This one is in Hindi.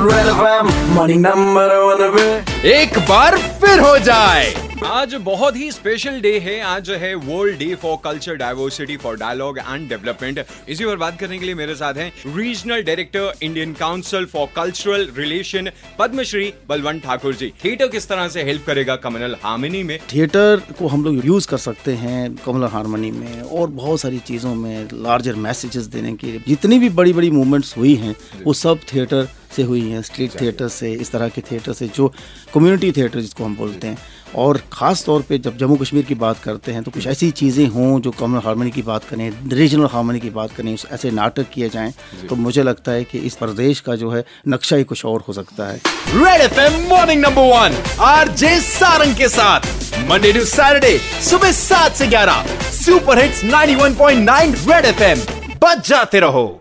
मॉर्निंग नंबर वन पे। एक बार फिर हो जाए। आज बहुत ही स्पेशल डे है। आज है world day for culture diversity for dialogue and development इसी पर बात करने के लिए मेरे साथ हैं regional director Indian council for cultural relation Padmashri Balwant Thakur ji. Theatre किस तरह से हेल्प करेगा कम्युनल हार्मनी में? थिएटर को हम लोग यूज़ कर सकते हैं कमल हारमोनी में और बहुत सारी चीज़ों में लार्जर मैसेजेस देने के जितनी भी बड़ी बड़ी मूवमेंट्स हुई हैं वो सब थिएटर से हुई हैं स्ट्रीट थिएटर से इस तरह के थिएटर से जो कम्युनिटी थिएटर जिसको हम बोलते हैं। और ख़ास तौर पे जब जम्मू कश्मीर की बात करते हैं तो कुछ ऐसी चीज़ें हों जो कमल हारमोनी की बात करें रीजनल हारमोनी की बात करें ऐसे नाटक किए जाएँ तो मुझे लगता है कि इस प्रदेश का जो है नक्शा ही कुछ और हो सकता है। Red FM morning number one RJ Sarang के साथ। मंडे टू सैटरडे सुबह सात से ग्यारह सुपर हिट्स 91.9 रेड एफएम बच जाते रहो।